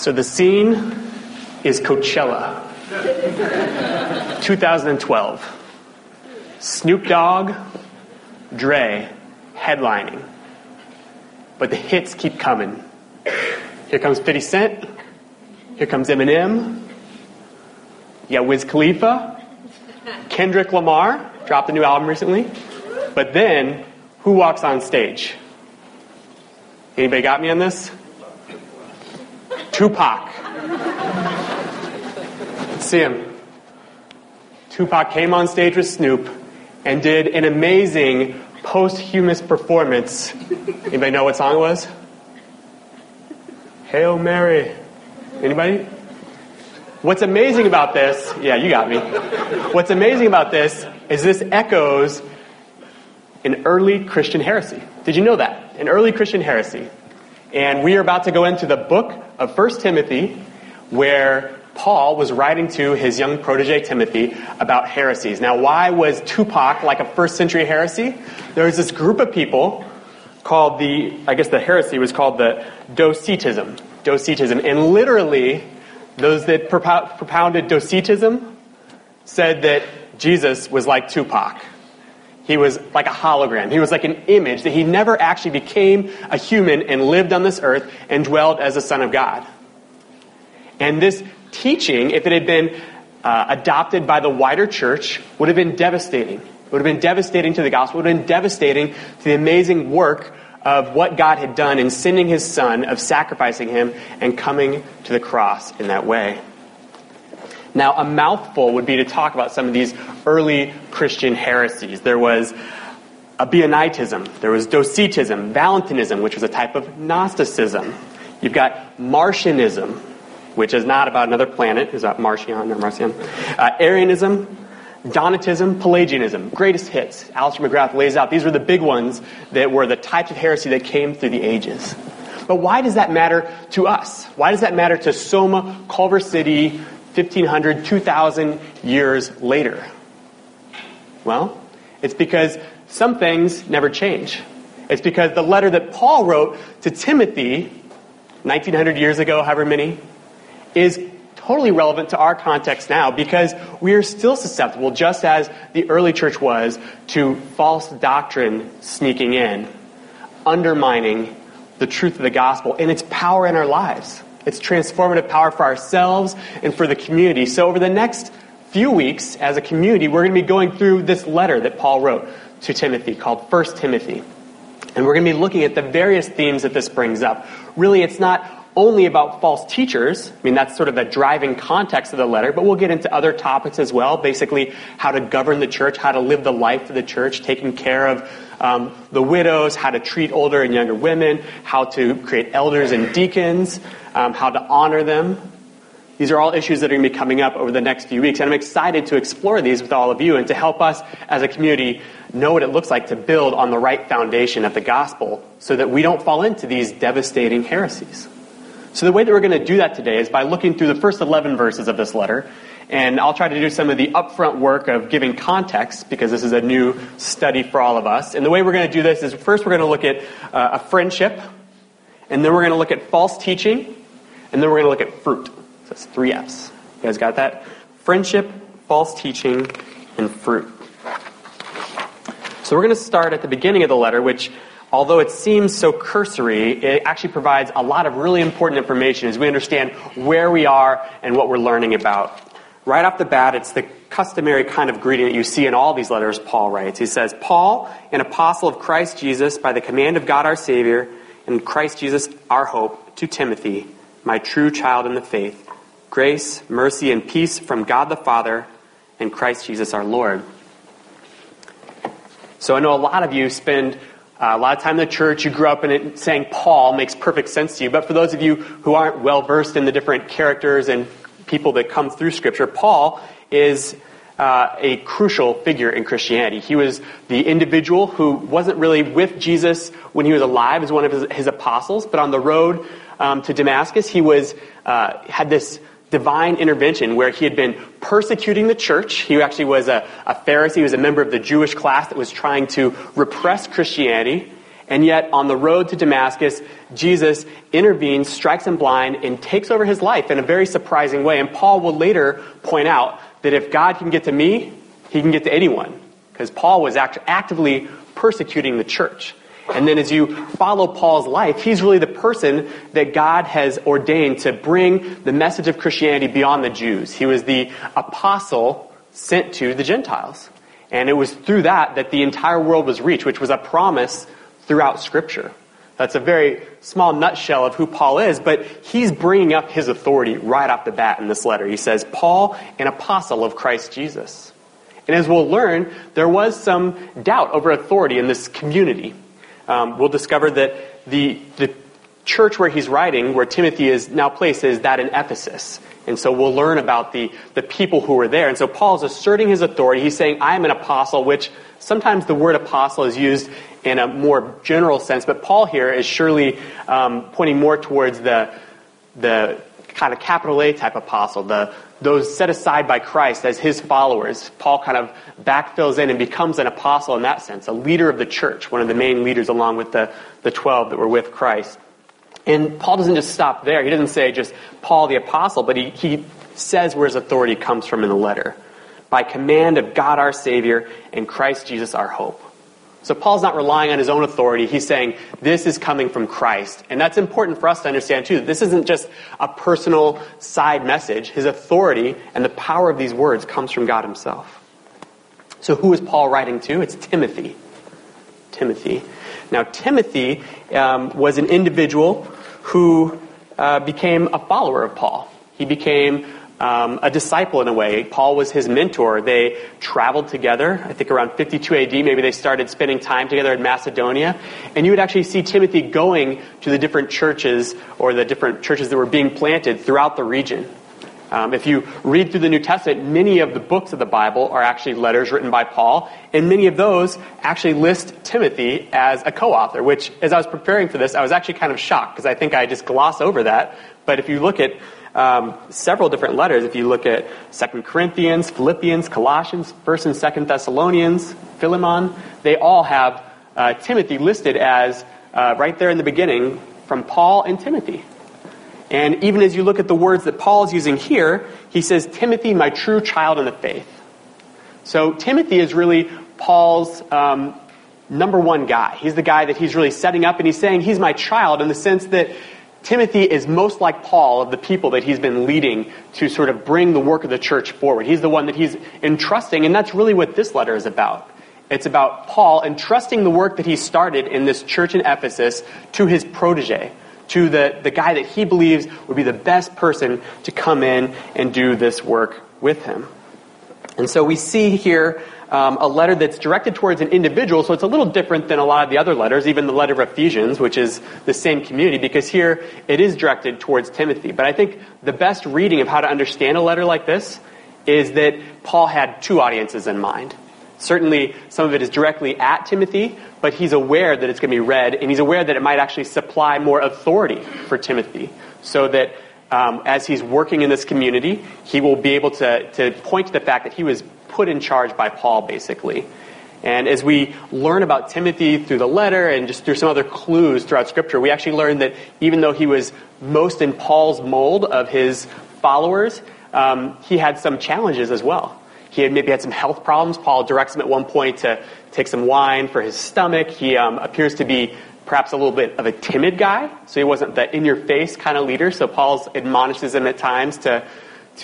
So the scene is Coachella, 2012. Snoop Dogg, Dre, headlining. But the hits keep coming. Here comes 50 Cent. Here comes Eminem. You got Wiz Khalifa. Kendrick Lamar dropped a new album recently. But then, who walks on stage? Anybody got me on this? Tupac. See him. Tupac came on stage with Snoop and did an amazing posthumous performance. Anybody know what song it was? Hail Mary. Anybody? What's amazing about this, yeah, you got me. What's amazing about this is this echoes an early Christian heresy. Did you know that? An early Christian heresy. And we are about to go into the book of 1 Timothy, where Paul was writing to his young protege Timothy about heresies. Now, why was Tupac like a first century heresy? There was this group of people called the, I guess the heresy was called the Docetism. Docetism. And literally, those that propounded Docetism said that Jesus was like Tupac. He was like a hologram. He was like an image that he never actually became a human and lived on this earth and dwelled as a son of God. And this teaching, if it had been uh, adopted by the wider church, would have been devastating. It would have been devastating to the gospel. It would have been devastating to the amazing work of what God had done in sending his son, of sacrificing him, and coming to the cross in that way. Now, a mouthful would be to talk about some of these early Christian heresies. There was Ebionitism, there was Docetism, Valentinism, which was a type of Gnosticism. You've got Martianism, which is not about another planet, is about Martian or Marcion. Uh, Arianism, Donatism, Pelagianism, greatest hits. Alister McGrath lays out these were the big ones that were the types of heresy that came through the ages. But why does that matter to us? Why does that matter to Soma, Culver City, 1500, 2000 years later? Well, it's because some things never change. It's because the letter that Paul wrote to Timothy 1900 years ago, however many, is totally relevant to our context now because we are still susceptible, just as the early church was, to false doctrine sneaking in, undermining the truth of the gospel and its power in our lives. Its transformative power for ourselves and for the community. So, over the next few weeks, as a community, we're going to be going through this letter that Paul wrote to Timothy called 1 Timothy. And we're going to be looking at the various themes that this brings up. Really, it's not only about false teachers. I mean, that's sort of the driving context of the letter, but we'll get into other topics as well. Basically, how to govern the church, how to live the life of the church, taking care of um, the widows, how to treat older and younger women, how to create elders and deacons, um, how to honor them. These are all issues that are going to be coming up over the next few weeks, and I'm excited to explore these with all of you and to help us as a community know what it looks like to build on the right foundation of the gospel so that we don't fall into these devastating heresies. So, the way that we're going to do that today is by looking through the first 11 verses of this letter. And I'll try to do some of the upfront work of giving context because this is a new study for all of us. And the way we're going to do this is first we're going to look at uh, a friendship, and then we're going to look at false teaching, and then we're going to look at fruit. So that's three F's. You guys got that? Friendship, false teaching, and fruit. So we're going to start at the beginning of the letter, which although it seems so cursory, it actually provides a lot of really important information as we understand where we are and what we're learning about. Right off the bat, it's the customary kind of greeting that you see in all these letters Paul writes. He says, Paul, an apostle of Christ Jesus, by the command of God our Savior, and Christ Jesus our hope, to Timothy, my true child in the faith, grace, mercy, and peace from God the Father and Christ Jesus our Lord. So I know a lot of you spend uh, a lot of time in the church, you grew up in it saying Paul makes perfect sense to you. But for those of you who aren't well versed in the different characters and people that come through Scripture, Paul is uh, a crucial figure in Christianity. He was the individual who wasn't really with Jesus when he was alive as one of his, his apostles, but on the road um, to Damascus, he was uh, had this divine intervention where he had been persecuting the church. He actually was a, a Pharisee, he was a member of the Jewish class that was trying to repress Christianity. And yet, on the road to Damascus, Jesus intervenes, strikes him blind, and takes over his life in a very surprising way. And Paul will later point out that if God can get to me, he can get to anyone. Because Paul was act- actively persecuting the church. And then as you follow Paul's life, he's really the person that God has ordained to bring the message of Christianity beyond the Jews. He was the apostle sent to the Gentiles. And it was through that that the entire world was reached, which was a promise throughout Scripture. That's a very small nutshell of who Paul is, but he's bringing up his authority right off the bat in this letter. He says, Paul, an apostle of Christ Jesus. And as we'll learn, there was some doubt over authority in this community. Um, we'll discover that the, the church where he's writing, where Timothy is now placed, is that in Ephesus. And so we'll learn about the, the people who were there. And so Paul's asserting his authority. He's saying, I am an apostle, which sometimes the word apostle is used in a more general sense, but Paul here is surely um, pointing more towards the, the kind of capital A type apostle, the, those set aside by Christ as his followers. Paul kind of backfills in and becomes an apostle in that sense, a leader of the church, one of the main leaders along with the, the 12 that were with Christ. And Paul doesn't just stop there. He doesn't say just Paul the apostle, but he, he says where his authority comes from in the letter. By command of God our Savior and Christ Jesus our hope. So Paul's not relying on his own authority. He's saying this is coming from Christ. And that's important for us to understand too. This isn't just a personal side message. His authority and the power of these words comes from God himself. So who is Paul writing to? It's Timothy. Timothy. Now, Timothy um, was an individual who uh, became a follower of Paul. He became um, a disciple in a way. Paul was his mentor. They traveled together. I think around 52 AD, maybe they started spending time together in Macedonia. And you would actually see Timothy going to the different churches or the different churches that were being planted throughout the region. Um, if you read through the New Testament, many of the books of the Bible are actually letters written by Paul, and many of those actually list Timothy as a co-author, which, as I was preparing for this, I was actually kind of shocked because I think I just gloss over that. But if you look at um, several different letters, if you look at Second Corinthians, Philippians, Colossians, First and Second Thessalonians, Philemon, they all have uh, Timothy listed as uh, right there in the beginning from Paul and Timothy. And even as you look at the words that Paul is using here, he says, Timothy, my true child in the faith. So Timothy is really Paul's um, number one guy. He's the guy that he's really setting up, and he's saying he's my child in the sense that Timothy is most like Paul of the people that he's been leading to sort of bring the work of the church forward. He's the one that he's entrusting, and that's really what this letter is about. It's about Paul entrusting the work that he started in this church in Ephesus to his protege, to the, the guy that he believes would be the best person to come in and do this work with him. And so we see here um, a letter that's directed towards an individual, so it's a little different than a lot of the other letters, even the letter of Ephesians, which is the same community, because here it is directed towards Timothy. But I think the best reading of how to understand a letter like this is that Paul had two audiences in mind. Certainly, some of it is directly at Timothy, but he's aware that it's going to be read, and he's aware that it might actually supply more authority for Timothy, so that um, as he's working in this community, he will be able to, to point to the fact that he was put in charge by Paul, basically. And as we learn about Timothy through the letter and just through some other clues throughout Scripture, we actually learn that even though he was most in Paul's mold of his followers, um, he had some challenges as well. He had maybe had some health problems. Paul directs him at one point to take some wine for his stomach. He um, appears to be perhaps a little bit of a timid guy, so he wasn't the in-your-face kind of leader. So Paul admonishes him at times to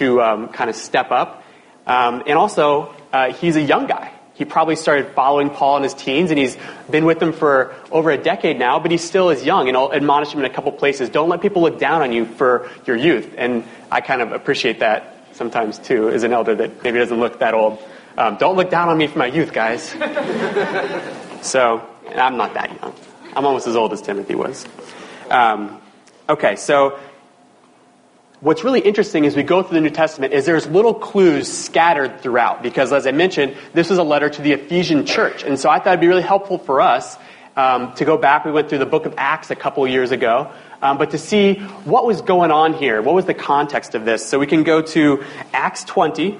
to um, kind of step up. Um, and also, uh, he's a young guy. He probably started following Paul in his teens, and he's been with him for over a decade now, but he still is young. And I'll admonish him in a couple places. Don't let people look down on you for your youth. And I kind of appreciate that sometimes too, as an elder that maybe doesn't look that old. Um, don't look down on me for my youth, guys. so, I'm not that young. I'm almost as old as Timothy was. Um, okay, so what's really interesting as we go through the New Testament is there's little clues scattered throughout because, as I mentioned, this is a letter to the Ephesian church. And so I thought it'd be really helpful for us um, to go back. We went through the book of Acts a couple years ago um, but to see what was going on here, what was the context of this. So we can go to Acts 20,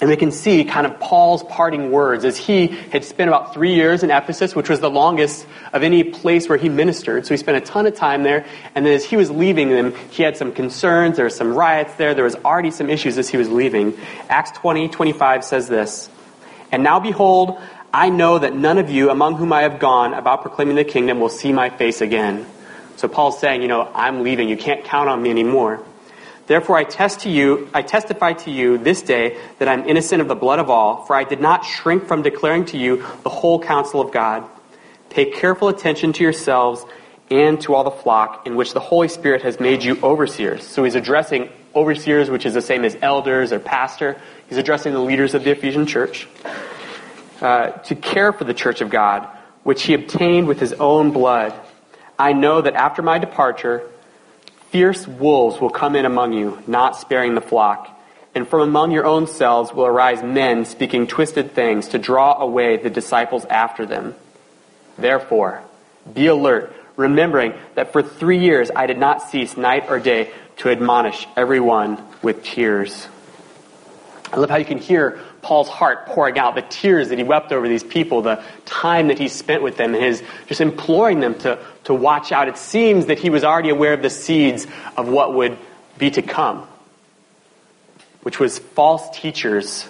And we can see kind of Paul's parting words as he had spent about three years in Ephesus, which was the longest of any place where he ministered. So he spent a ton of time there. And then as he was leaving them, he had some concerns. There were some riots there. There was already some issues as he was leaving. Acts 20, 25 says this. And now behold, I know that none of you among whom I have gone about proclaiming the kingdom will see my face again. So Paul's saying, you know, I'm leaving. You can't count on me anymore. Therefore I test to you, I testify to you this day that I'm innocent of the blood of all, for I did not shrink from declaring to you the whole counsel of God. Pay careful attention to yourselves and to all the flock in which the Holy Spirit has made you overseers. So he's addressing overseers, which is the same as elders or pastor. He's addressing the leaders of the Ephesian church. Uh, to care for the church of God, which he obtained with his own blood. I know that after my departure, Fierce wolves will come in among you, not sparing the flock. And from among your own selves will arise men speaking twisted things to draw away the disciples after them. Therefore, be alert, remembering that for three years I did not cease night or day to admonish everyone with tears. I love how you can hear Paul's heart pouring out, the tears that he wept over these people, the time that he spent with them, his just imploring them to, to watch out. It seems that he was already aware of the seeds of what would be to come, which was false teachers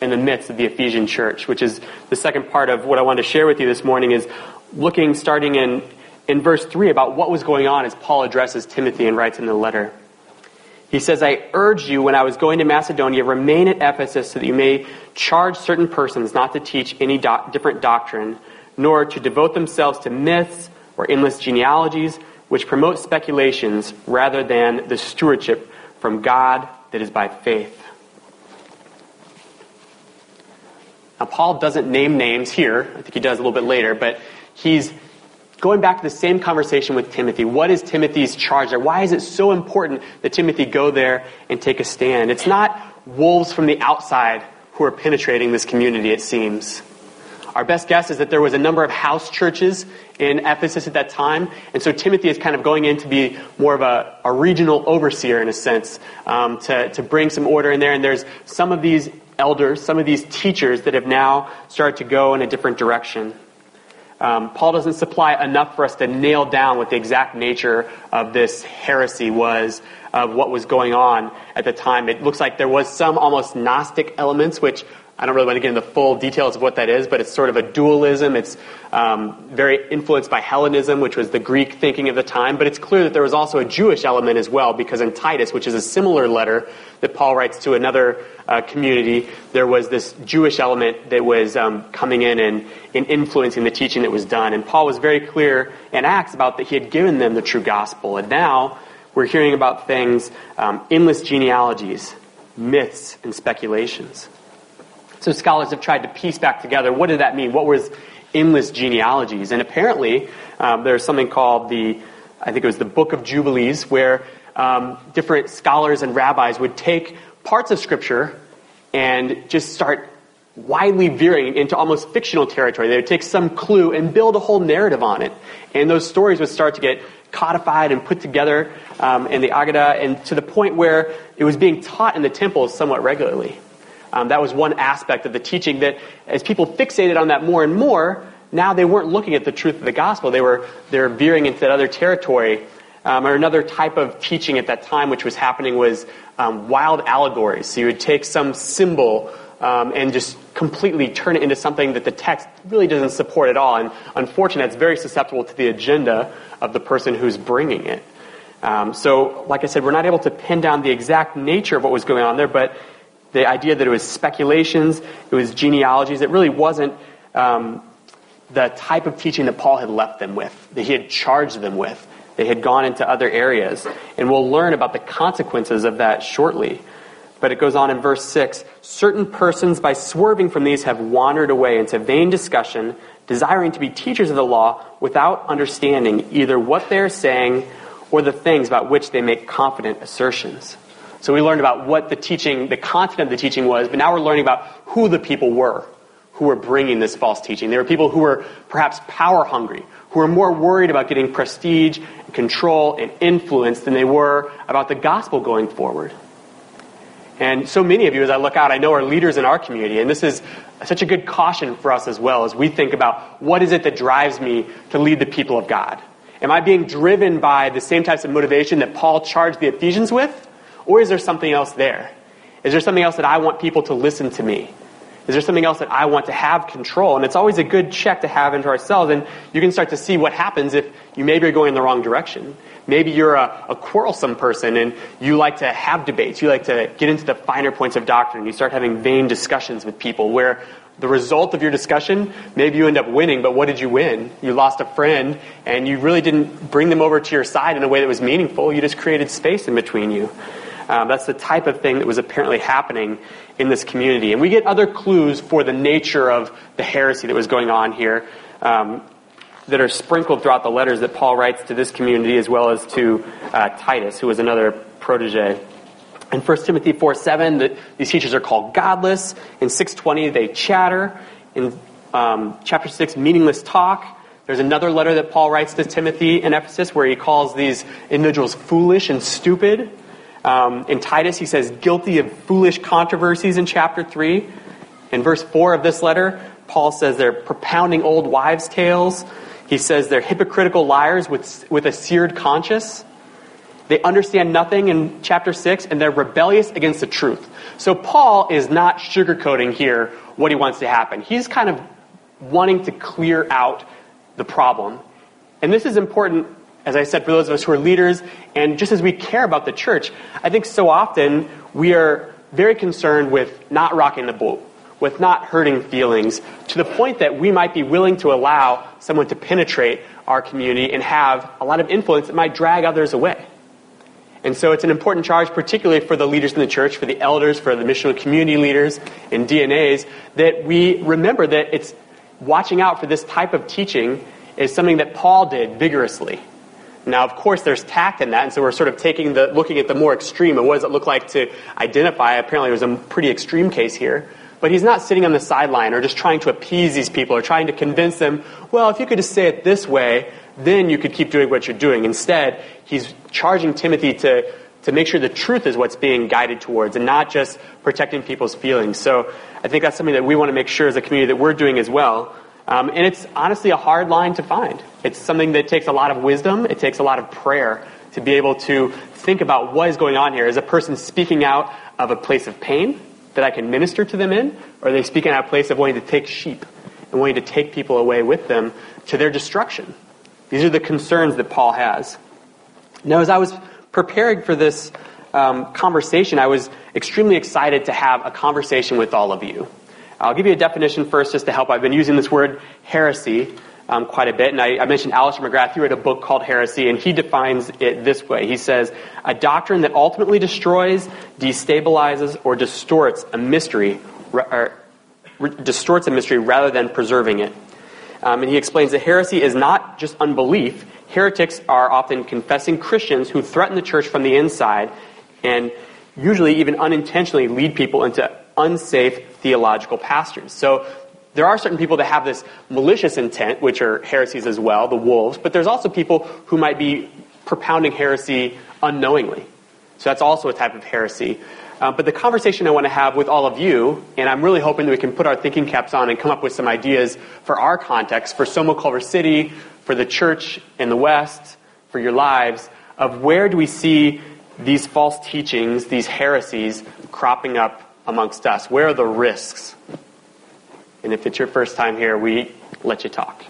in the midst of the Ephesian church, which is the second part of what I wanted to share with you this morning is looking starting in, in verse 3 about what was going on as Paul addresses Timothy and writes in the letter. He says, I urge you when I was going to Macedonia, remain at Ephesus so that you may charge certain persons not to teach any different doctrine, nor to devote themselves to myths or endless genealogies, which promote speculations rather than the stewardship from God that is by faith. Now, Paul doesn't name names here. I think he does a little bit later, but he's going back to the same conversation with Timothy. What is Timothy's charge there? Why is it so important that Timothy go there and take a stand? It's not wolves from the outside who are penetrating this community, it seems. Our best guess is that there was a number of house churches in Ephesus at that time, and so Timothy is kind of going in to be more of a, a regional overseer in a sense, um, to, to bring some order in there. And there's some of these elders, some of these teachers that have now started to go in a different direction. Um, Paul doesn't supply enough for us to nail down what the exact nature of this heresy was, of what was going on at the time. It looks like there was some almost Gnostic elements, which I don't really want to get into the full details of what that is, but it's sort of a dualism. It's um, very influenced by Hellenism, which was the Greek thinking of the time. But it's clear that there was also a Jewish element as well, because in Titus, which is a similar letter that Paul writes to another uh, community, there was this Jewish element that was um, coming in and, and influencing the teaching that was done. And Paul was very clear in Acts about that he had given them the true gospel. And now we're hearing about things, um, endless genealogies, myths, and speculations. So scholars have tried to piece back together what did that mean? What was endless genealogies? And apparently, um, there's something called the, I think it was the Book of Jubilees, where um, different scholars and rabbis would take parts of Scripture and just start widely veering into almost fictional territory. They would take some clue and build a whole narrative on it. And those stories would start to get codified and put together um, in the Aggadah, and to the point where it was being taught in the temples somewhat regularly. Um, that was one aspect of the teaching that, as people fixated on that more and more, now they weren't looking at the truth of the gospel. They were they were veering into that other territory. Um, or another type of teaching at that time, which was happening, was um, wild allegories. So you would take some symbol um, and just completely turn it into something that the text really doesn't support at all. And unfortunately, it's very susceptible to the agenda of the person who's bringing it. Um, so, like I said, we're not able to pin down the exact nature of what was going on there, but the idea that it was speculations, it was genealogies. It really wasn't um, the type of teaching that Paul had left them with, that he had charged them with. They had gone into other areas. And we'll learn about the consequences of that shortly. But it goes on in verse 6 Certain persons, by swerving from these, have wandered away into vain discussion, desiring to be teachers of the law without understanding either what they are saying or the things about which they make confident assertions. So we learned about what the teaching, the content of the teaching was, but now we're learning about who the people were who were bringing this false teaching. They were people who were perhaps power hungry, who were more worried about getting prestige, and control, and influence than they were about the gospel going forward. And so many of you, as I look out, I know are leaders in our community, and this is such a good caution for us as well as we think about what is it that drives me to lead the people of God. Am I being driven by the same types of motivation that Paul charged the Ephesians with? Or is there something else there? Is there something else that I want people to listen to me? Is there something else that I want to have control? And it's always a good check to have into ourselves, and you can start to see what happens if you maybe are going in the wrong direction. Maybe you're a, a, quarrelsome person and you like to have debates. You like to get into the finer points of doctrine. You start having vain discussions with people where the result of your discussion, maybe you end up winning, but what did you win? You lost a friend and you really didn't bring them over to your side in a way that was meaningful. You just created space in between you. Um, that's the type of thing that was apparently happening in this community. And we get other clues for the nature of the heresy that was going on here um, that are sprinkled throughout the letters that Paul writes to this community as well as to uh, Titus, who was another protege. In 1 Timothy 4 7, the, these teachers are called godless. In 620, they chatter. In um, chapter 6, meaningless talk. There's another letter that Paul writes to Timothy in Ephesus where he calls these individuals foolish and stupid. Um, in Titus, he says, guilty of foolish controversies in chapter 3. In verse 4 of this letter, Paul says they're propounding old wives' tales. He says they're hypocritical liars with, with a seared conscience. They understand nothing in chapter 6, and they're rebellious against the truth. So Paul is not sugarcoating here what he wants to happen. He's kind of wanting to clear out the problem. And this is important, as I said, for those of us who are leaders, and just as we care about the church, I think so often we are very concerned with not rocking the boat, with not hurting feelings, to the point that we might be willing to allow someone to penetrate our community and have a lot of influence that might drag others away. And so it's an important charge, particularly for the leaders in the church, for the elders, for the missional community leaders and DNAs, that we remember that it's watching out for this type of teaching is something that Paul did vigorously. Now, of course, there's tact in that, and so we're sort of taking the, looking at the more extreme, and what does it look like to identify? Apparently, it was a pretty extreme case here. But he's not sitting on the sideline or just trying to appease these people or trying to convince them, well, if you could just say it this way, then you could keep doing what you're doing. Instead, he's charging Timothy to, to make sure the truth is what's being guided towards and not just protecting people's feelings. So I think that's something that we want to make sure as a community that we're doing as well. Um, and it's honestly a hard line to find. It's something that takes a lot of wisdom, it takes a lot of prayer to be able to think about what is going on here. Is a person speaking out of a place of pain that I can minister to them in, or are they speaking out of a place of wanting to take sheep and wanting to take people away with them to their destruction? These are the concerns that Paul has. Now, as I was preparing for this um, conversation, I was extremely excited to have a conversation with all of you. I'll give you a definition first just to help. I've been using this word heresy um, quite a bit, and I, I mentioned Alister McGrath. He wrote a book called Heresy, and he defines it this way. He says, a doctrine that ultimately destroys, destabilizes, or distorts a mystery, or, distorts a mystery rather than preserving it. Um, and he explains that heresy is not just unbelief. Heretics are often confessing Christians who threaten the church from the inside and usually even unintentionally lead people into unsafe theological pastures. So there are certain people that have this malicious intent, which are heresies as well, the wolves, but there's also people who might be propounding heresy unknowingly. So that's also a type of heresy. Uh, but the conversation I want to have with all of you, and I'm really hoping that we can put our thinking caps on and come up with some ideas for our context, for Soma Culver City, for the church in the West, for your lives, of where do we see these false teachings, these heresies cropping up amongst us? Where are the risks? And if it's your first time here, we let you talk.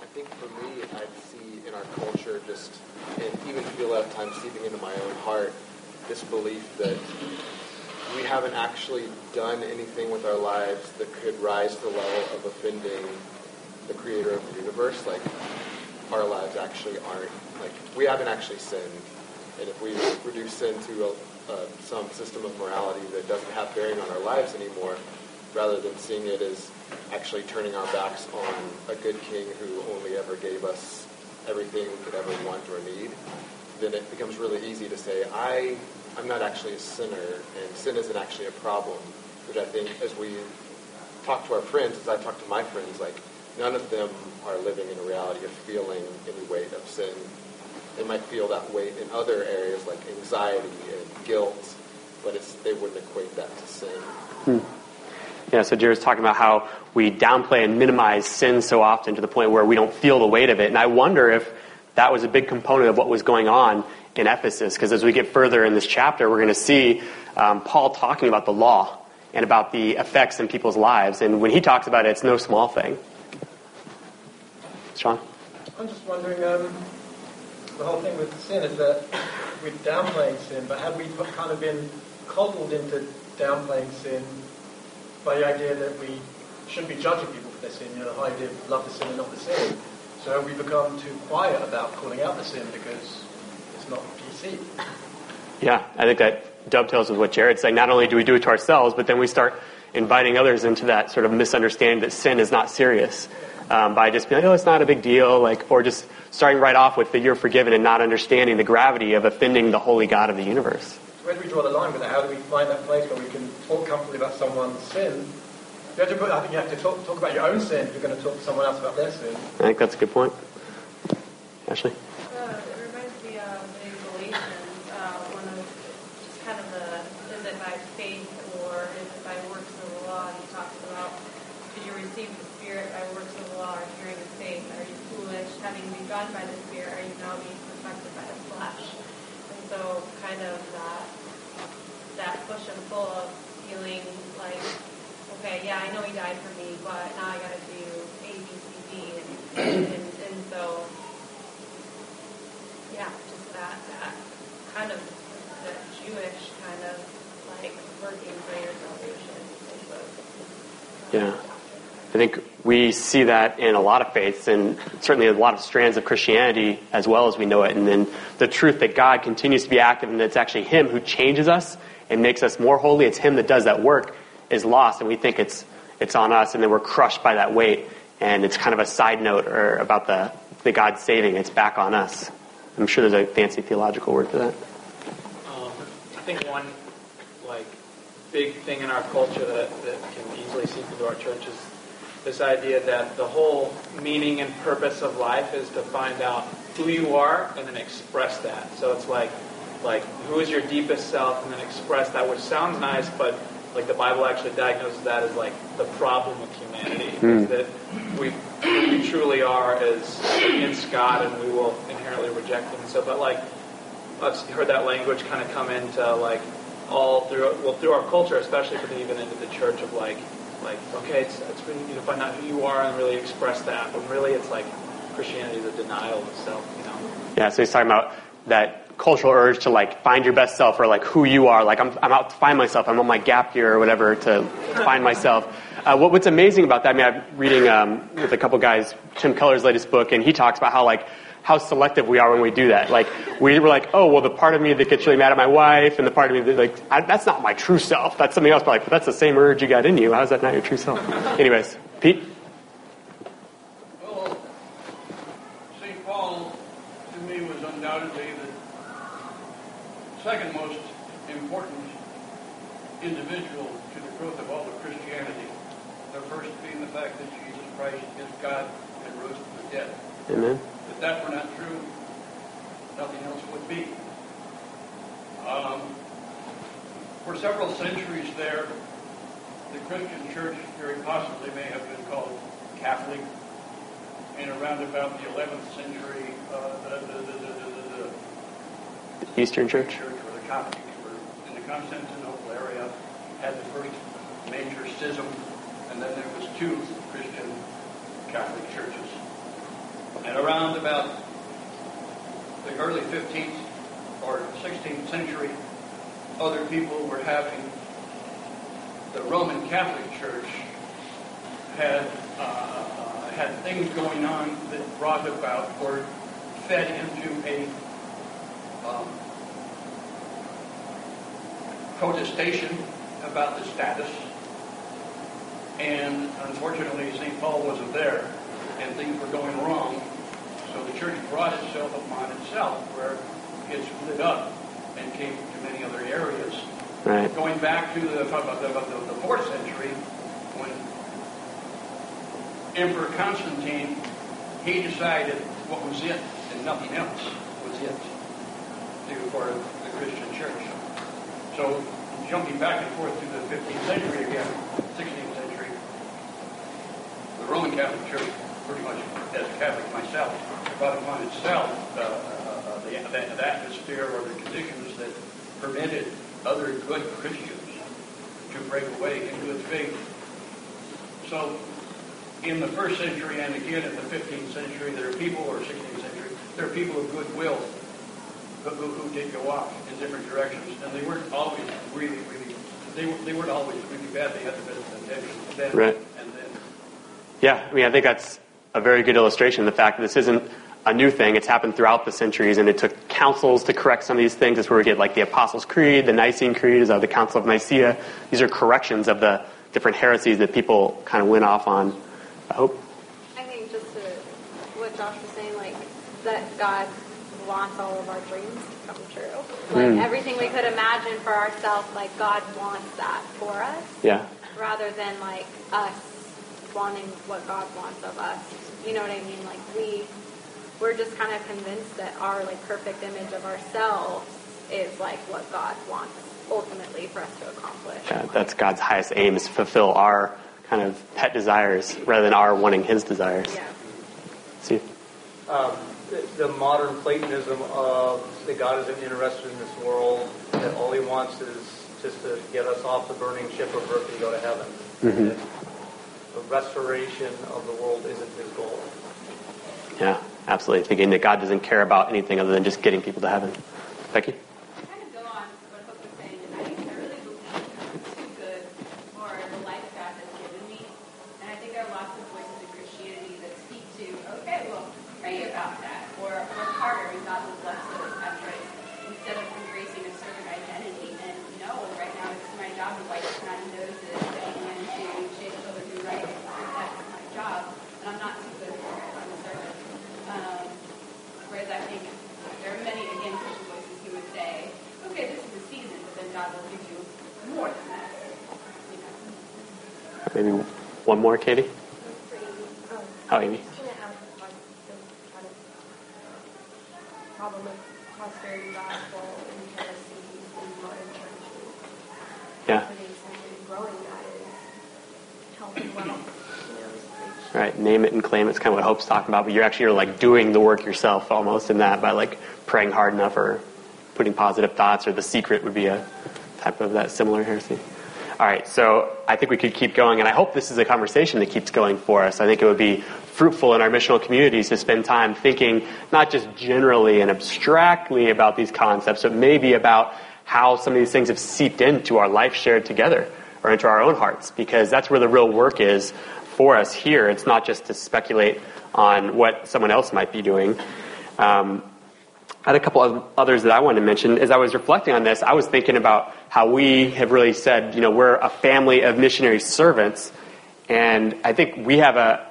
I think for me, I see in our culture just, and even for the last time seeping into my own heart this belief that we haven't actually done anything with our lives that could rise to the level of offending the creator of the universe. Like, our lives actually aren't, like, we haven't actually sinned. And if we reduce sin to a, uh, some system of morality that doesn't have bearing on our lives anymore, rather than seeing it as actually turning our backs on a good king who only ever gave us everything we could ever want or need, then it becomes really easy to say, I, I'm not actually a sinner, and sin isn't actually a problem, which I think as we talk to our friends, as I talk to my friends, like, none of them are living in a reality of feeling any weight of sin they might feel that weight in other areas like anxiety and guilt, but it's, they wouldn't equate that to sin. Yeah, so Jared's talking about how we downplay and minimize sin so often to the point where we don't feel the weight of it. And I wonder if that was a big component of what was going on in Ephesus, because as we get further in this chapter, we're going to see um, Paul talking about the law and about the effects in people's lives. And when he talks about it, it's no small thing. Sean? I'm just wondering, um, the whole thing with sin is that we're downplaying sin, but have we kind of been coddled into downplaying sin by the idea that we shouldn't be judging people for their sin, you know, the idea of love the sin and not the sin. So we become too quiet about calling out the sin because it's not PC? Yeah, I think that dovetails with what Jared's saying. Not only do we do it to ourselves, but then we start inviting others into that sort of misunderstanding that sin is not serious um, by just being like, oh, it's not a big deal, like, or just starting right off with the you're forgiven and not understanding the gravity of offending the holy God of the universe. Where do we draw the line with that? How do we find that place where we can talk comfortably about someone's sin? You have to put, I think you have to talk, talk about your own sin if you're going to talk to someone else about their sin. I think that's a good point. Ashley? Uh, it reminds me of in Galatians, uh, one of just kind of the, is it by faith or is it by works of the law? And he talks about, did you receive the Spirit by works of the law or hearing of faith? Are you Having begun by the Spirit, are you now being perfected by the flesh? And so kind of that, that push and pull of feeling like, okay, yeah, I know he died for me, but now I got to do A, B, C, D. And, and, and so yeah, just that, that kind of the Jewish kind of like working for your salvation Yeah. I think we see that in a lot of faiths and certainly a lot of strands of Christianity as well as we know it. And then the truth that God continues to be active and that it's actually Him who changes us and makes us more holy. It's Him that does that work is lost and we think it's, it's on us and then we're crushed by that weight. And it's kind of a side note or about the, the God saving. It's back on us. I'm sure there's a fancy theological word for that. Um, I think one like big thing in our culture that, that can easily seep into our church is this idea that the whole meaning and purpose of life is to find out who you are and then express that. So it's like like who is your deepest self and then express that, which sounds nice, but like the Bible actually diagnoses that as like the problem with humanity is hmm. that we who we truly are is against God and we will inherently reject Him. So, but like I've heard that language kind of come into like all through well through our culture, especially, but even into the church of like like okay, it's it's really you to find out who you are and really express that. But really, it's like Christianity is a denial of self. You know. Yeah, so he's talking about that cultural urge to like find your best self or like who you are. Like I'm, I'm out to find myself. I'm on my gap year or whatever to find myself. Uh, what, what's amazing about that, I mean, I'm reading um, with a couple guys Tim Keller's latest book, and he talks about how like how selective we are when we do that. Like we were like, oh well, the part of me that gets really mad at my wife, and the part of me that like I, that's not my true self. That's something else. But like that's the same urge you got in you. How's that not your true self? Anyways, Pete. Well, St. Paul, to me, was undoubtedly the second most important individual to the growth of all of Christianity. The first being the fact that Jesus Christ is God and rose from the dead. Amen. If that were not true, nothing else would be. Um, for several centuries there, the Christian church very possibly may have been called Catholic. And around about the 11th century, uh, the, the, the, the, Eastern Church. Church or the were in the Constantinople area, had the first major schism, and then there was two Christian Catholic churches. And around about the early 15th or 16th century, other people were having the Roman Catholic Church had uh, had things going on that brought about or fed into a um, protestation about the status. And unfortunately, St. Paul wasn't there, and things were going wrong. So the church brought itself upon itself, where it split up and came to many other areas. Right. Going back to the, the, the, the fourth century, when Emperor Constantine, he decided what was it and nothing else. was it for the Christian church. So jumping back and forth to the 15th century again, 16th century, the Roman Catholic Church, pretty much as a Catholic myself, brought upon itself uh, uh, the, the, atmosphere or the conditions that prevented other good Christians to break away in good faith. So in the first century and again in the 15th century, there are people, or 16th century, there are people of goodwill who, who, who did go off in different directions, and they weren't always really, really, they, they weren't always really bad. They had the best of intentions then Right. and then. Yeah, I mean, I think that's a very good illustration of the fact that this isn't a new thing. It's happened throughout the centuries, and it took councils to correct some of these things. That's where we get like the Apostles' Creed, the Nicene Creed, is of the Council of Nicaea. These are corrections of the different heresies that people kind of went off on. I hope. I think just to what Josh was saying, like that God wants all of our dreams to come true. Like Mm. everything we could imagine for ourselves, like God wants that for us, Yeah. rather than like us wanting what God wants of us. You know what I mean? Like we we're just kind of convinced that our like perfect image of ourselves is like what God wants ultimately for us to accomplish. Yeah, that's God's highest aim is to fulfill our kind of pet desires rather than our wanting His desires. Yeah. See? um, the, the modern Platonism of that God isn't interested in this world, that all He wants is just to get us off the burning ship of earth and go to heaven. Mm-hmm. The restoration of the world isn't His goal. Yeah, absolutely. Thinking that God doesn't care about anything other than just getting people to heaven. Becky? kind of go on what Hope was saying, and I think I really believe I'm too good for the life God has given me. And I think there are lots of voices in Christianity that speak to, okay, well, pray about that, or work harder and God will bless those efforts, instead of embracing a certain identity. And no, right now it's my job to wipe snotty noses and to shake children who right. That's my job, and I'm not too good for it. I'm a servant. Um, whereas I think there are many, again, Christian voices who would say, okay, this is the season, but then God will give you more than that. You know? Maybe one more, Katie? Um, Oh, Amy. just gonna add like this kind of problem with prosperity gospel and heresy in modern church. Yeah. Putting something growing that is health and wealth, you know, is preached. Right, name it and claim it's kind of what Hope's talking about, but you're actually you're like doing the work yourself almost in that by like praying hard enough or putting positive thoughts or the secret would be a type of that similar heresy. All right, so I think we could keep going, and I hope this is a conversation that keeps going for us. I think it would be fruitful in our missional communities to spend time thinking not just generally and abstractly about these concepts, but maybe about how some of these things have seeped into our life shared together or into our own hearts, because that's where the real work is for us here. It's not just to speculate on what someone else might be doing. Um, I had a couple of others that I wanted to mention. As I was reflecting on this, I was thinking about how we have really said, you know, we're a family of missionary servants, and I think we have a,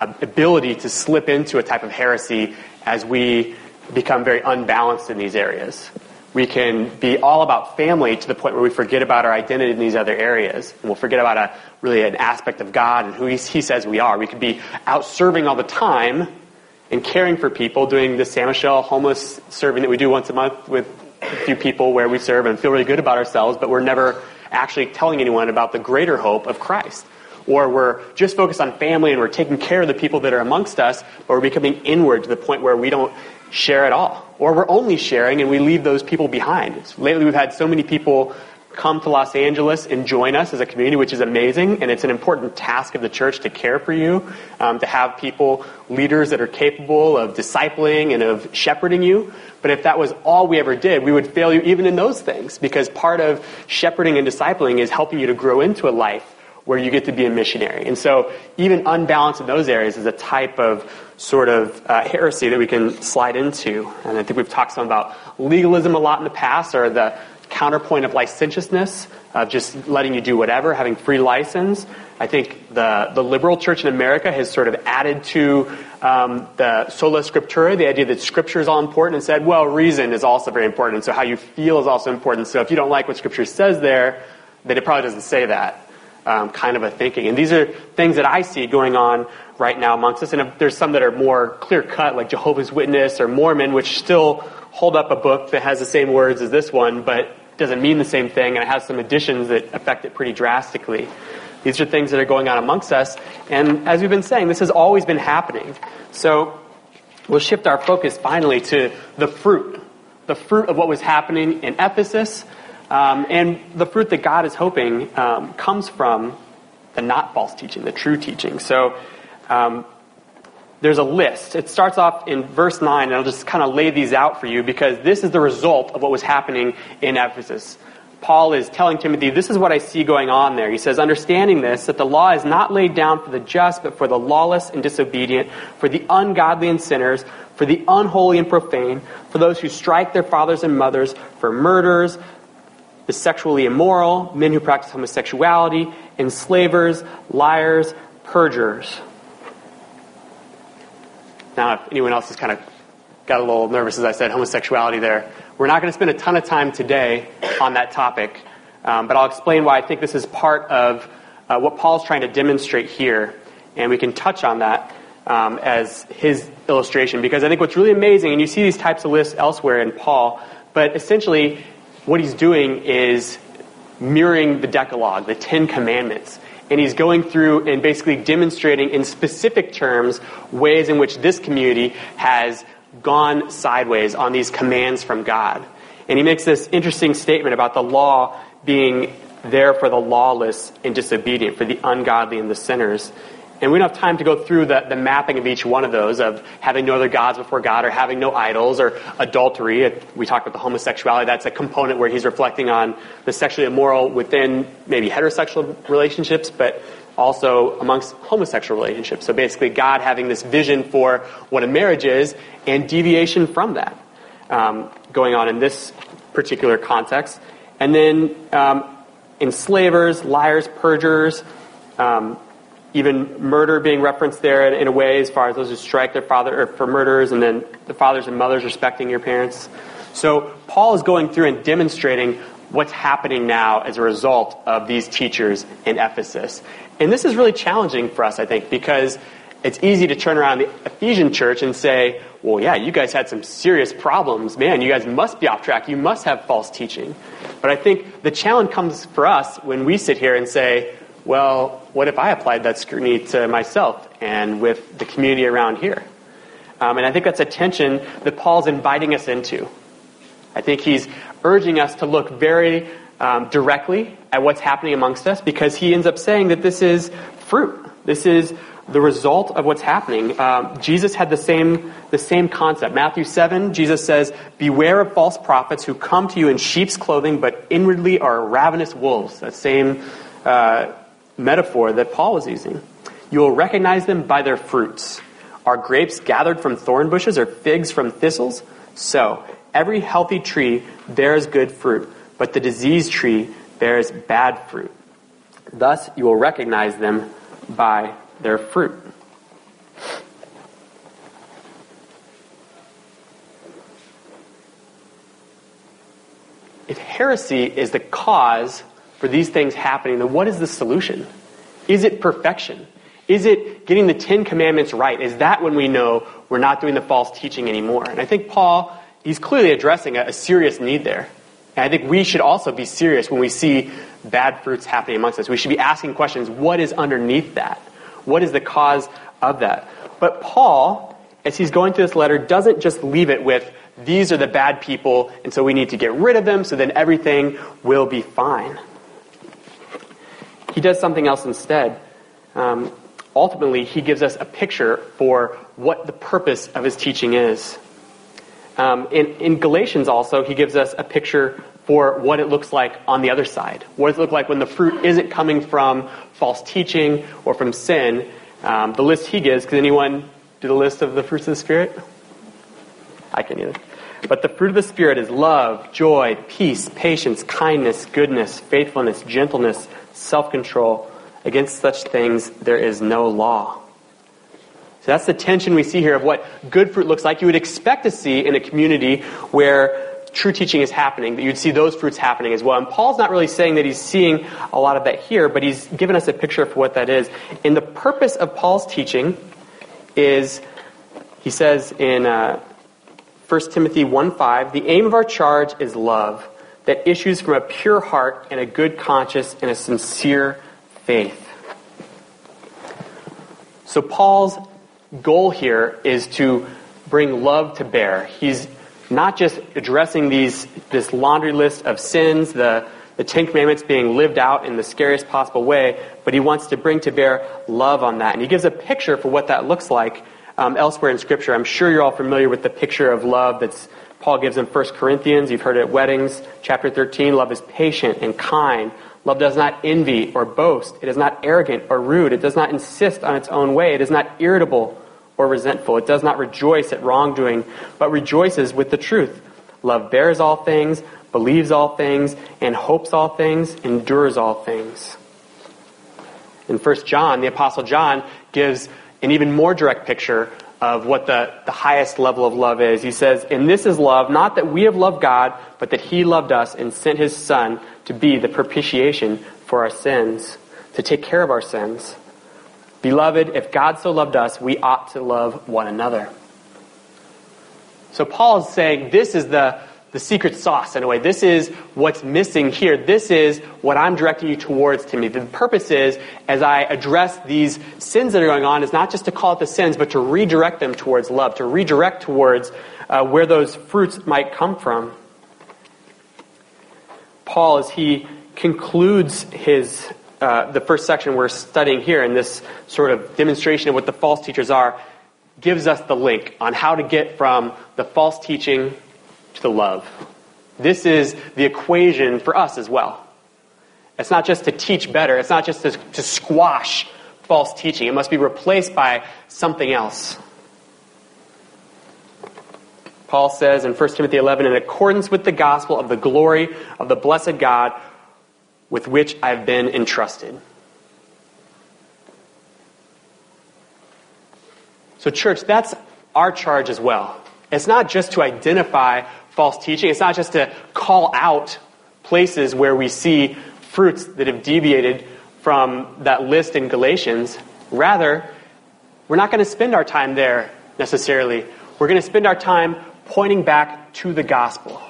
a ability to slip into a type of heresy as we become very unbalanced in these areas. We can be all about family to the point where we forget about our identity in these other areas, and we'll forget about a really an aspect of God and who He, he says we are. We could be out serving all the time and caring for people, doing the San Michelle homeless serving that we do once a month with few people where we serve and feel really good about ourselves, but we're never actually telling anyone about the greater hope of Christ. Or we're just focused on family and we're taking care of the people that are amongst us, but we're becoming inward to the point where we don't share at all. Or we're only sharing and we leave those people behind. Lately we've had so many people come to Los Angeles and join us as a community, which is amazing. And it's an important task of the church to care for you, um, to have people, leaders that are capable of discipling and of shepherding you. But if that was all we ever did, we would fail you even in those things because part of shepherding and discipling is helping you to grow into a life where you get to be a missionary. And so even unbalanced in those areas is a type of sort of uh, heresy that we can slide into. And I think we've talked some about legalism a lot in the past or the counterpoint of licentiousness, of just letting you do whatever, having free license. I think the, the liberal church in America has sort of added to um, the sola scriptura, the idea that scripture is all important, and said, well, reason is also very important, so how you feel is also important. So if you don't like what scripture says there, then it probably doesn't say that. um, kind of a thinking. And these are things that I see going on right now amongst us. And there's some that are more clear cut, like Jehovah's Witness or Mormon, which still hold up a book that has the same words as this one, but doesn't mean the same thing, and it has some additions that affect it pretty drastically. These are things that are going on amongst us. And as we've been saying, this has always been happening. So we'll shift our focus finally to the fruit. The fruit of what was happening in Ephesus, um, and the fruit that God is hoping um, comes from the not false teaching, the true teaching. So um, there's a list. It starts off in verse 9, and I'll just kind of lay these out for you because this is the result of what was happening in Ephesus. Paul is telling Timothy, This is what I see going on there. He says, Understanding this, that the law is not laid down for the just, but for the lawless and disobedient, for the ungodly and sinners, for the unholy and profane, for those who strike their fathers and mothers, for murderers, the sexually immoral, men who practice homosexuality, enslavers, liars, perjurers. Now, if anyone else has kind of got a little nervous as I said homosexuality there, we're not going to spend a ton of time today on that topic, um, but I'll explain why I think this is part of uh, what Paul's trying to demonstrate here, and we can touch on that um, as his illustration, because I think what's really amazing, and you see these types of lists elsewhere in Paul, but essentially what he's doing is mirroring the Decalogue, the Ten Commandments. And he's going through and basically demonstrating in specific terms ways in which this community has gone sideways on these commands from God. And he makes this interesting statement about the law being there for the lawless and disobedient, for the ungodly and the sinners. And we don't have time to go through the, the mapping of each one of those, of having no other gods before God, or having no idols, or adultery. We talked about the homosexuality. That's a component where he's reflecting on the sexually immoral within maybe heterosexual relationships, but also amongst homosexual relationships. So basically, God having this vision for what a marriage is and deviation from that um, going on in this particular context. And then um, enslavers, liars, perjurers, um, even murder being referenced there in, in, a way as far as those who strike their father or for murders, and then the fathers and mothers respecting your parents. So Paul is going through and demonstrating what's happening now as a result of these teachers in Ephesus. And this is really challenging for us, I think, because it's easy to turn around the Ephesian church and say, well, yeah, you guys had some serious problems. Man, you guys must be off track. You must have false teaching. But I think the challenge comes for us when we sit here and say, well, what if I applied that scrutiny to myself and with the community around here? Um, and I think that's a tension that Paul's inviting us into. I think he's urging us to look very um, directly at what's happening amongst us because he ends up saying that this is fruit. This is the result of what's happening. Um, Jesus had the same, the same concept. Matthew 7, Jesus says, Beware of false prophets who come to you in sheep's clothing, but inwardly are ravenous wolves. That same uh, metaphor that Paul was using. You will recognize them by their fruits. Are grapes gathered from thorn bushes or figs from thistles? So, every healthy tree bears good fruit, but the diseased tree bears bad fruit. Thus, you will recognize them by their fruit. If heresy is the cause for these things happening, then what is the solution? Is it perfection? Is it getting the Ten Commandments right? Is that when we know we're not doing the false teaching anymore? And I think Paul, he's clearly addressing a, a serious need there. And I think we should also be serious when we see bad fruits happening amongst us. We should be asking questions what is underneath that? What is the cause of that? But Paul, as he's going through this letter, doesn't just leave it with, these are the bad people, and so we need to get rid of them so then everything will be fine. He does something else instead. Um, ultimately, he gives us a picture for what the purpose of his teaching is. Um, in, in Galatians, also, he gives us a picture for what it looks like on the other side. What does it look like when the fruit isn't coming from false teaching or from sin? Um, the list he gives, can anyone do the list of the fruits of the Spirit? I can either. But the fruit of the Spirit is love, joy, peace, patience, kindness, goodness, faithfulness, gentleness, self control. Against such things there is no law. So that's the tension we see here of what good fruit looks like. You would expect to see in a community where true teaching is happening, that you'd see those fruits happening as well. And Paul's not really saying that he's seeing a lot of that here, but he's given us a picture for what that is. And the purpose of Paul's teaching is, he says in uh, 1 Timothy 1 5, the aim of our charge is love that issues from a pure heart and a good conscience and a sincere faith. So Paul's goal here is to bring love to bear. He's not just addressing these this laundry list of sins, the the Ten Commandments being lived out in the scariest possible way, but he wants to bring to bear love on that. And he gives a picture for what that looks like um, elsewhere in Scripture. I'm sure you're all familiar with the picture of love that's Paul gives in 1 Corinthians. You've heard it at weddings, chapter 13. Love is patient and kind. Love does not envy or boast. It is not arrogant or rude. It does not insist on its own way. It is not irritable or resentful. It does not rejoice at wrongdoing, but rejoices with the truth. Love bears all things, believes all things, and hopes all things, endures all things. In 1 John, the Apostle John gives an even more direct picture of what the, the highest level of love is. He says, And this is love, not that we have loved God, but that He loved us and sent His Son to be the propitiation for our sins, to take care of our sins. Beloved, if God so loved us, we ought to love one another. So Paul is saying this is the, the secret sauce in a way. This is what's missing here. This is what I'm directing you towards, Timothy. The purpose is, as I address these sins that are going on, is not just to call it the sins, but to redirect them towards love, to redirect towards uh, where those fruits might come from. Paul, as he concludes his uh, the first section we're studying here in this sort of demonstration of what the false teachers are, gives us the link on how to get from the false teaching to the love. This is the equation for us as well. It's not just to teach better, it's not just to, to squash false teaching. It must be replaced by something else. Paul says in 1 Timothy 11, in accordance with the gospel of the glory of the blessed God with which I've been entrusted. So, church, that's our charge as well. It's not just to identify false teaching, it's not just to call out places where we see fruits that have deviated from that list in Galatians. Rather, we're not going to spend our time there necessarily. We're going to spend our time pointing back to the gospel,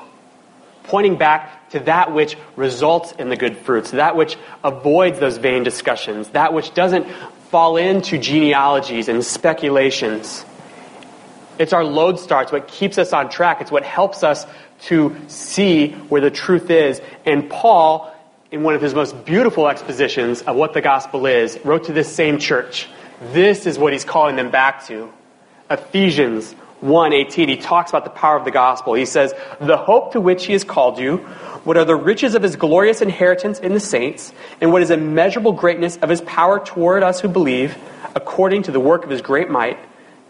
pointing back to that which results in the good fruits, that which avoids those vain discussions, that which doesn't fall into genealogies and speculations. It's our lodestar. It's what keeps us on track. It's what helps us to see where the truth is. And Paul, in one of his most beautiful expositions of what the gospel is, wrote to this same church. This is what he's calling them back to. Ephesians 1:18 he talks about the power of the gospel. He says, "The hope to which he has called you, what are the riches of his glorious inheritance in the saints, and what is immeasurable greatness of his power toward us who believe, according to the work of his great might,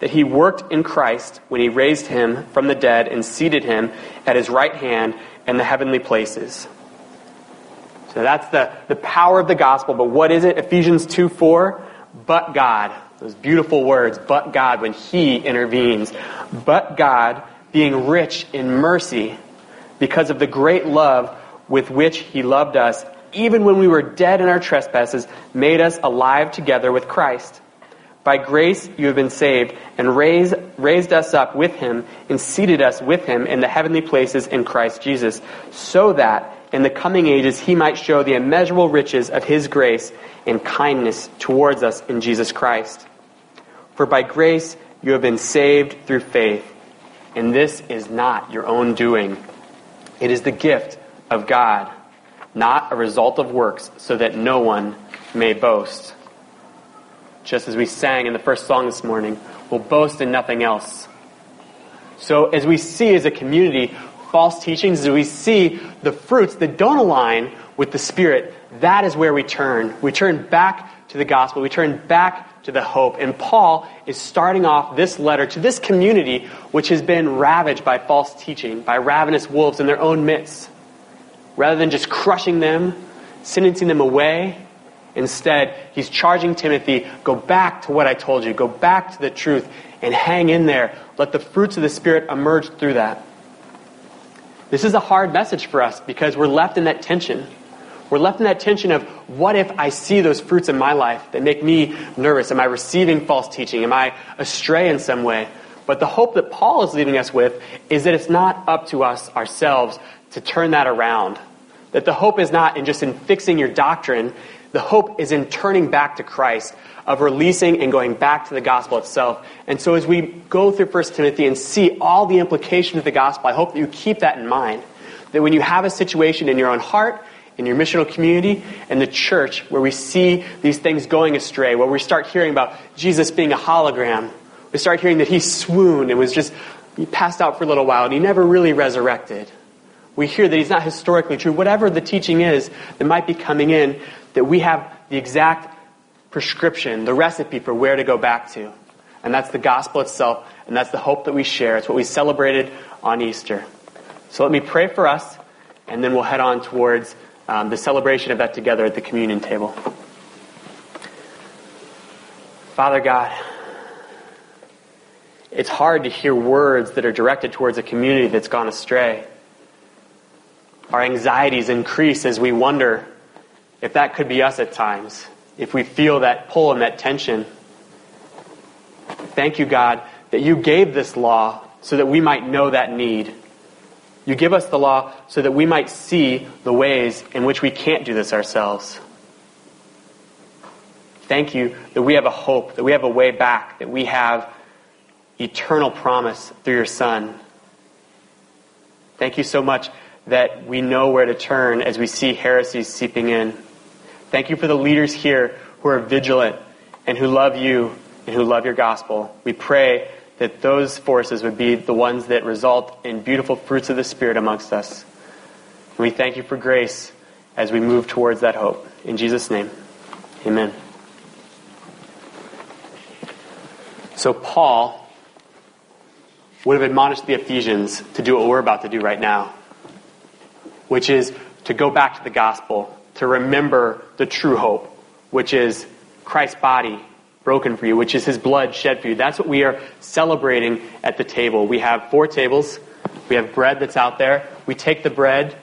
that he worked in Christ when he raised him from the dead and seated him at his right hand in the heavenly places." So that's the, the power of the gospel. But what is it? Ephesians 2 4. But God. Those beautiful words, but God, when He intervenes. But God, being rich in mercy, because of the great love with which He loved us, even when we were dead in our trespasses, made us alive together with Christ. By grace you have been saved, and raised, raised us up with Him, and seated us with Him in the heavenly places in Christ Jesus, so that in the coming ages he might show the immeasurable riches of His grace and kindness towards us in Jesus Christ. For by grace you have been saved through faith, and this is not your own doing. It is the gift of God, not a result of works, so that no one may boast. Just as we sang in the first song this morning, we'll boast in nothing else. So, as we see as a community false teachings, as we see the fruits that don't align with the Spirit, that is where we turn. We turn back to the gospel. We turn back to the hope. And Paul is starting off this letter to this community which has been ravaged by false teaching, by ravenous wolves in their own midst. Rather than just crushing them, sentencing them away, instead, he's charging Timothy go back to what I told you, go back to the truth, and hang in there. Let the fruits of the Spirit emerge through that. This is a hard message for us because we're left in that tension. We're left in that tension of what if I see those fruits in my life that make me nervous? Am I receiving false teaching? Am I astray in some way? But the hope that Paul is leaving us with is that it's not up to us ourselves to turn that around. That the hope is not in just in fixing your doctrine. The hope is in turning back to Christ, of releasing and going back to the gospel itself. And so as we go through 1 Timothy and see all the implications of the gospel, I hope that you keep that in mind. That when you have a situation in your own heart, in your missional community, and the church, where we see these things going astray, where we start hearing about Jesus being a hologram, we start hearing that he swooned and was just he passed out for a little while and he never really resurrected. We hear that he's not historically true. Whatever the teaching is that might be coming in, that we have the exact prescription, the recipe for where to go back to. And that's the gospel itself, and that's the hope that we share. It's what we celebrated on Easter. So let me pray for us, and then we'll head on towards um, the celebration of that together at the communion table. Father God, it's hard to hear words that are directed towards a community that's gone astray. Our anxieties increase as we wonder if that could be us at times, if we feel that pull and that tension. Thank you, God, that you gave this law so that we might know that need. You give us the law so that we might see the ways in which we can't do this ourselves. Thank you that we have a hope, that we have a way back, that we have eternal promise through your Son. Thank you so much that we know where to turn as we see heresies seeping in. Thank you for the leaders here who are vigilant and who love you and who love your gospel. We pray that those forces would be the ones that result in beautiful fruits of the Spirit amongst us. And we thank you for grace as we move towards that hope. In Jesus' name, amen. So, Paul would have admonished the Ephesians to do what we're about to do right now, which is to go back to the gospel, to remember the true hope, which is Christ's body broken for you, which is his blood shed for you. That's what we are celebrating at the table. We have four tables. We have bread that's out there. We take the bread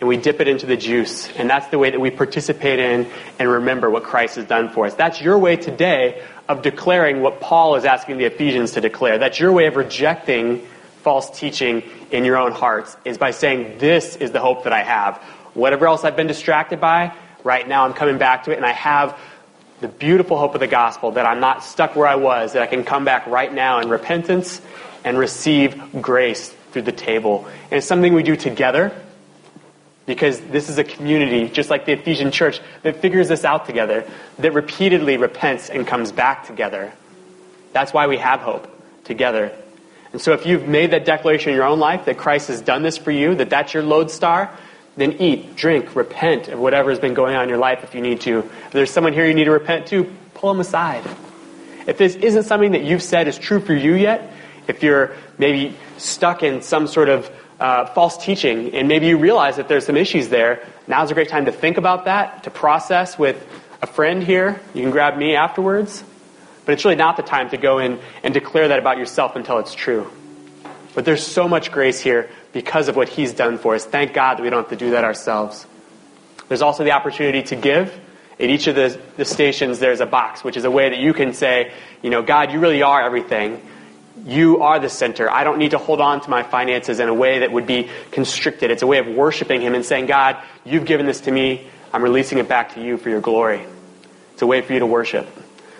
and we dip it into the juice. And that's the way that we participate in and remember what Christ has done for us. That's your way today of declaring what Paul is asking the Ephesians to declare. That's your way of rejecting false teaching in your own hearts, is by saying, This is the hope that I have. Whatever else I've been distracted by, right now I'm coming back to it, and I have the beautiful hope of the gospel that I'm not stuck where I was, that I can come back right now in repentance and receive grace through the table. And it's something we do together because this is a community, just like the Ephesian church, that figures this out together, that repeatedly repents and comes back together. That's why we have hope together. And so if you've made that declaration in your own life that Christ has done this for you, that that's your lodestar, then eat, drink, repent of whatever has been going on in your life if you need to. If there's someone here you need to repent to, pull them aside. If this isn't something that you've said is true for you yet, if you're maybe stuck in some sort of uh, false teaching, and maybe you realize that there's some issues there, now's a great time to think about that, to process with a friend here. You can grab me afterwards. But it's really not the time to go in and declare that about yourself until it's true. But there's so much grace here because of what He's done for us. Thank God that we don't have to do that ourselves. There's also the opportunity to give. At each of the, the stations, there's a box, which is a way that you can say, you know, God, you really are everything. You are the center. I don't need to hold on to my finances in a way that would be constricted. It's a way of worshiping Him and saying, God, you've given this to me. I'm releasing it back to you for your glory. It's a way for you to worship.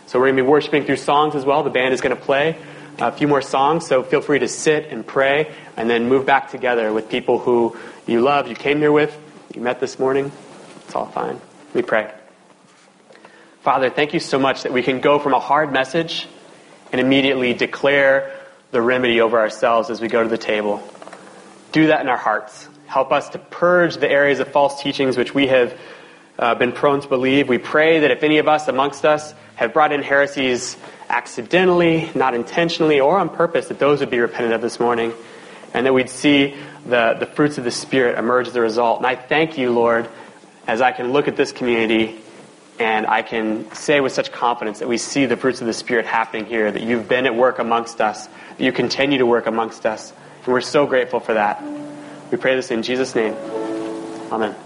So we're going to be worshiping through songs as well. The band is going to play a few more songs, so feel free to sit and pray and then move back together with people who you love, you came here with, you met this morning. It's all fine. We pray. Father, thank you so much that we can go from a hard message and immediately declare the remedy over ourselves as we go to the table. Do that in our hearts. Help us to purge the areas of false teachings which we have uh, been prone to believe. We pray that if any of us amongst us have brought in heresies accidentally, not intentionally, or on purpose, that those would be repented of this morning, and that we'd see the, the fruits of the Spirit emerge as a result. And I thank you, Lord, as I can look at this community and I can say with such confidence that we see the fruits of the Spirit happening here, that you've been at work amongst us, that you continue to work amongst us. And we're so grateful for that. We pray this in Jesus' name. Amen.